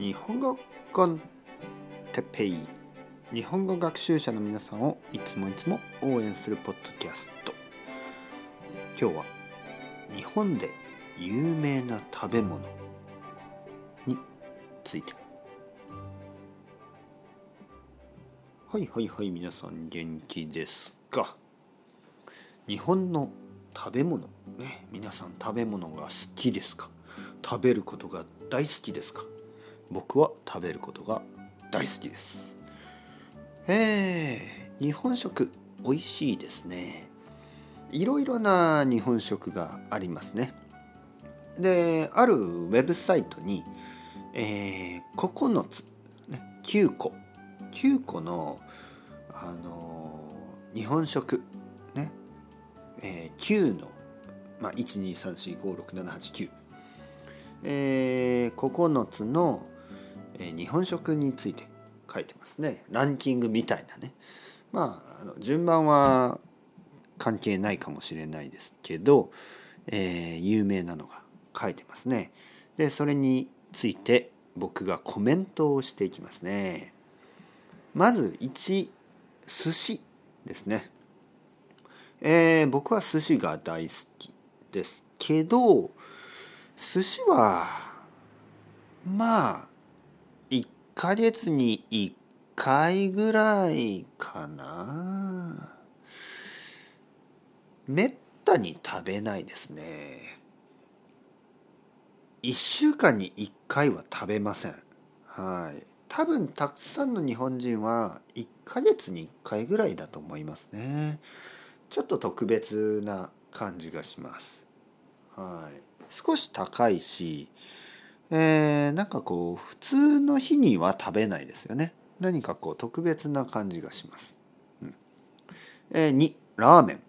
日本語コンテペイ。日本語学習者の皆さんをいつもいつも応援するポッドキャスト。今日は日本で有名な食べ物について。はいはいはい皆さん元気ですか？日本の食べ物ね皆さん食べ物が好きですか？食べることが大好きですか？僕は食べることが大好きです。えー、日本食美味しいですね。いろいろな日本食がありますね。であるウェブサイトに、えー、9つ、ね、9個。9個の、あのー、日本食ね、えー、9の、まあ、123456789えー、9つの、え、日本食について書いてますね。ランキングみたいなね。まああの順番は関係ないかもしれないですけど、えー、有名なのが書いてますね。でそれについて僕がコメントをしていきますね。まず1寿司ですね。えー、僕は寿司が大好きですけど寿司はまあヶ月に1回ぐらいかな。めったに食べないですね。1週間に1回は食べません。はい。多分たくさんの日本人は1ヶ月に1回ぐらいだと思いますね。ちょっと特別な感じがします。はい。少し高いし、えー、なんかこう普通の日には食べないですよね。何かこう特別な感じがします、うん。えー、2ラーメン。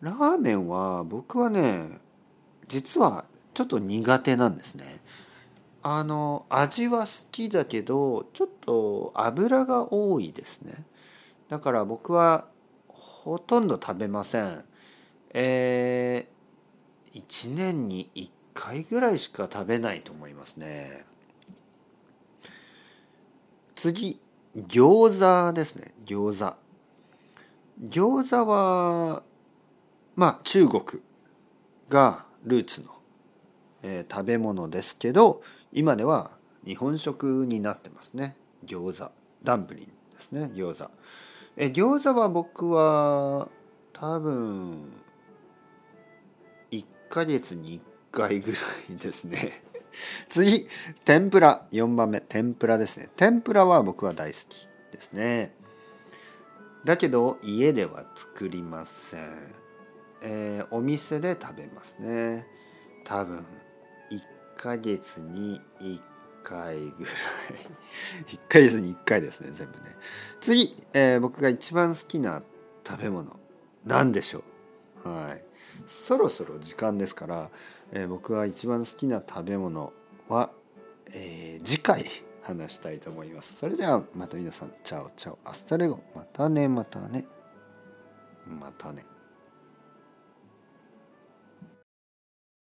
ラーメンは僕はね実はちょっと苦手なんですね。あの味は好きだけどちょっと油が多いですね。だから僕はほとんど食べません。えー、1年に1回ぐらいしか食べないと思いますね。次餃子ですね。餃子。餃子はまあ中国がルーツの、えー、食べ物ですけど今では日本食になってますね。餃子。ダンブリンですね餃子。え餃子は僕は多分1ヶ月に1回ぐらいですね。次天ぷら。4番目。天ぷらですね。天ぷらは僕は大好きですね。だけど家では作りません、えー、お店で食べますね。多分1ヶ月に1回ぐらい。1ヶ月に1回ですね全部ね。次、えー、僕が一番好きな食べ物。何でしょう。はい。そろそろ時間ですから、えー、僕は一番好きな食べ物は、えー、次回話したいと思います。それではまた皆さん、チャオチャオ、アスタレゴ、またね、またね、またね。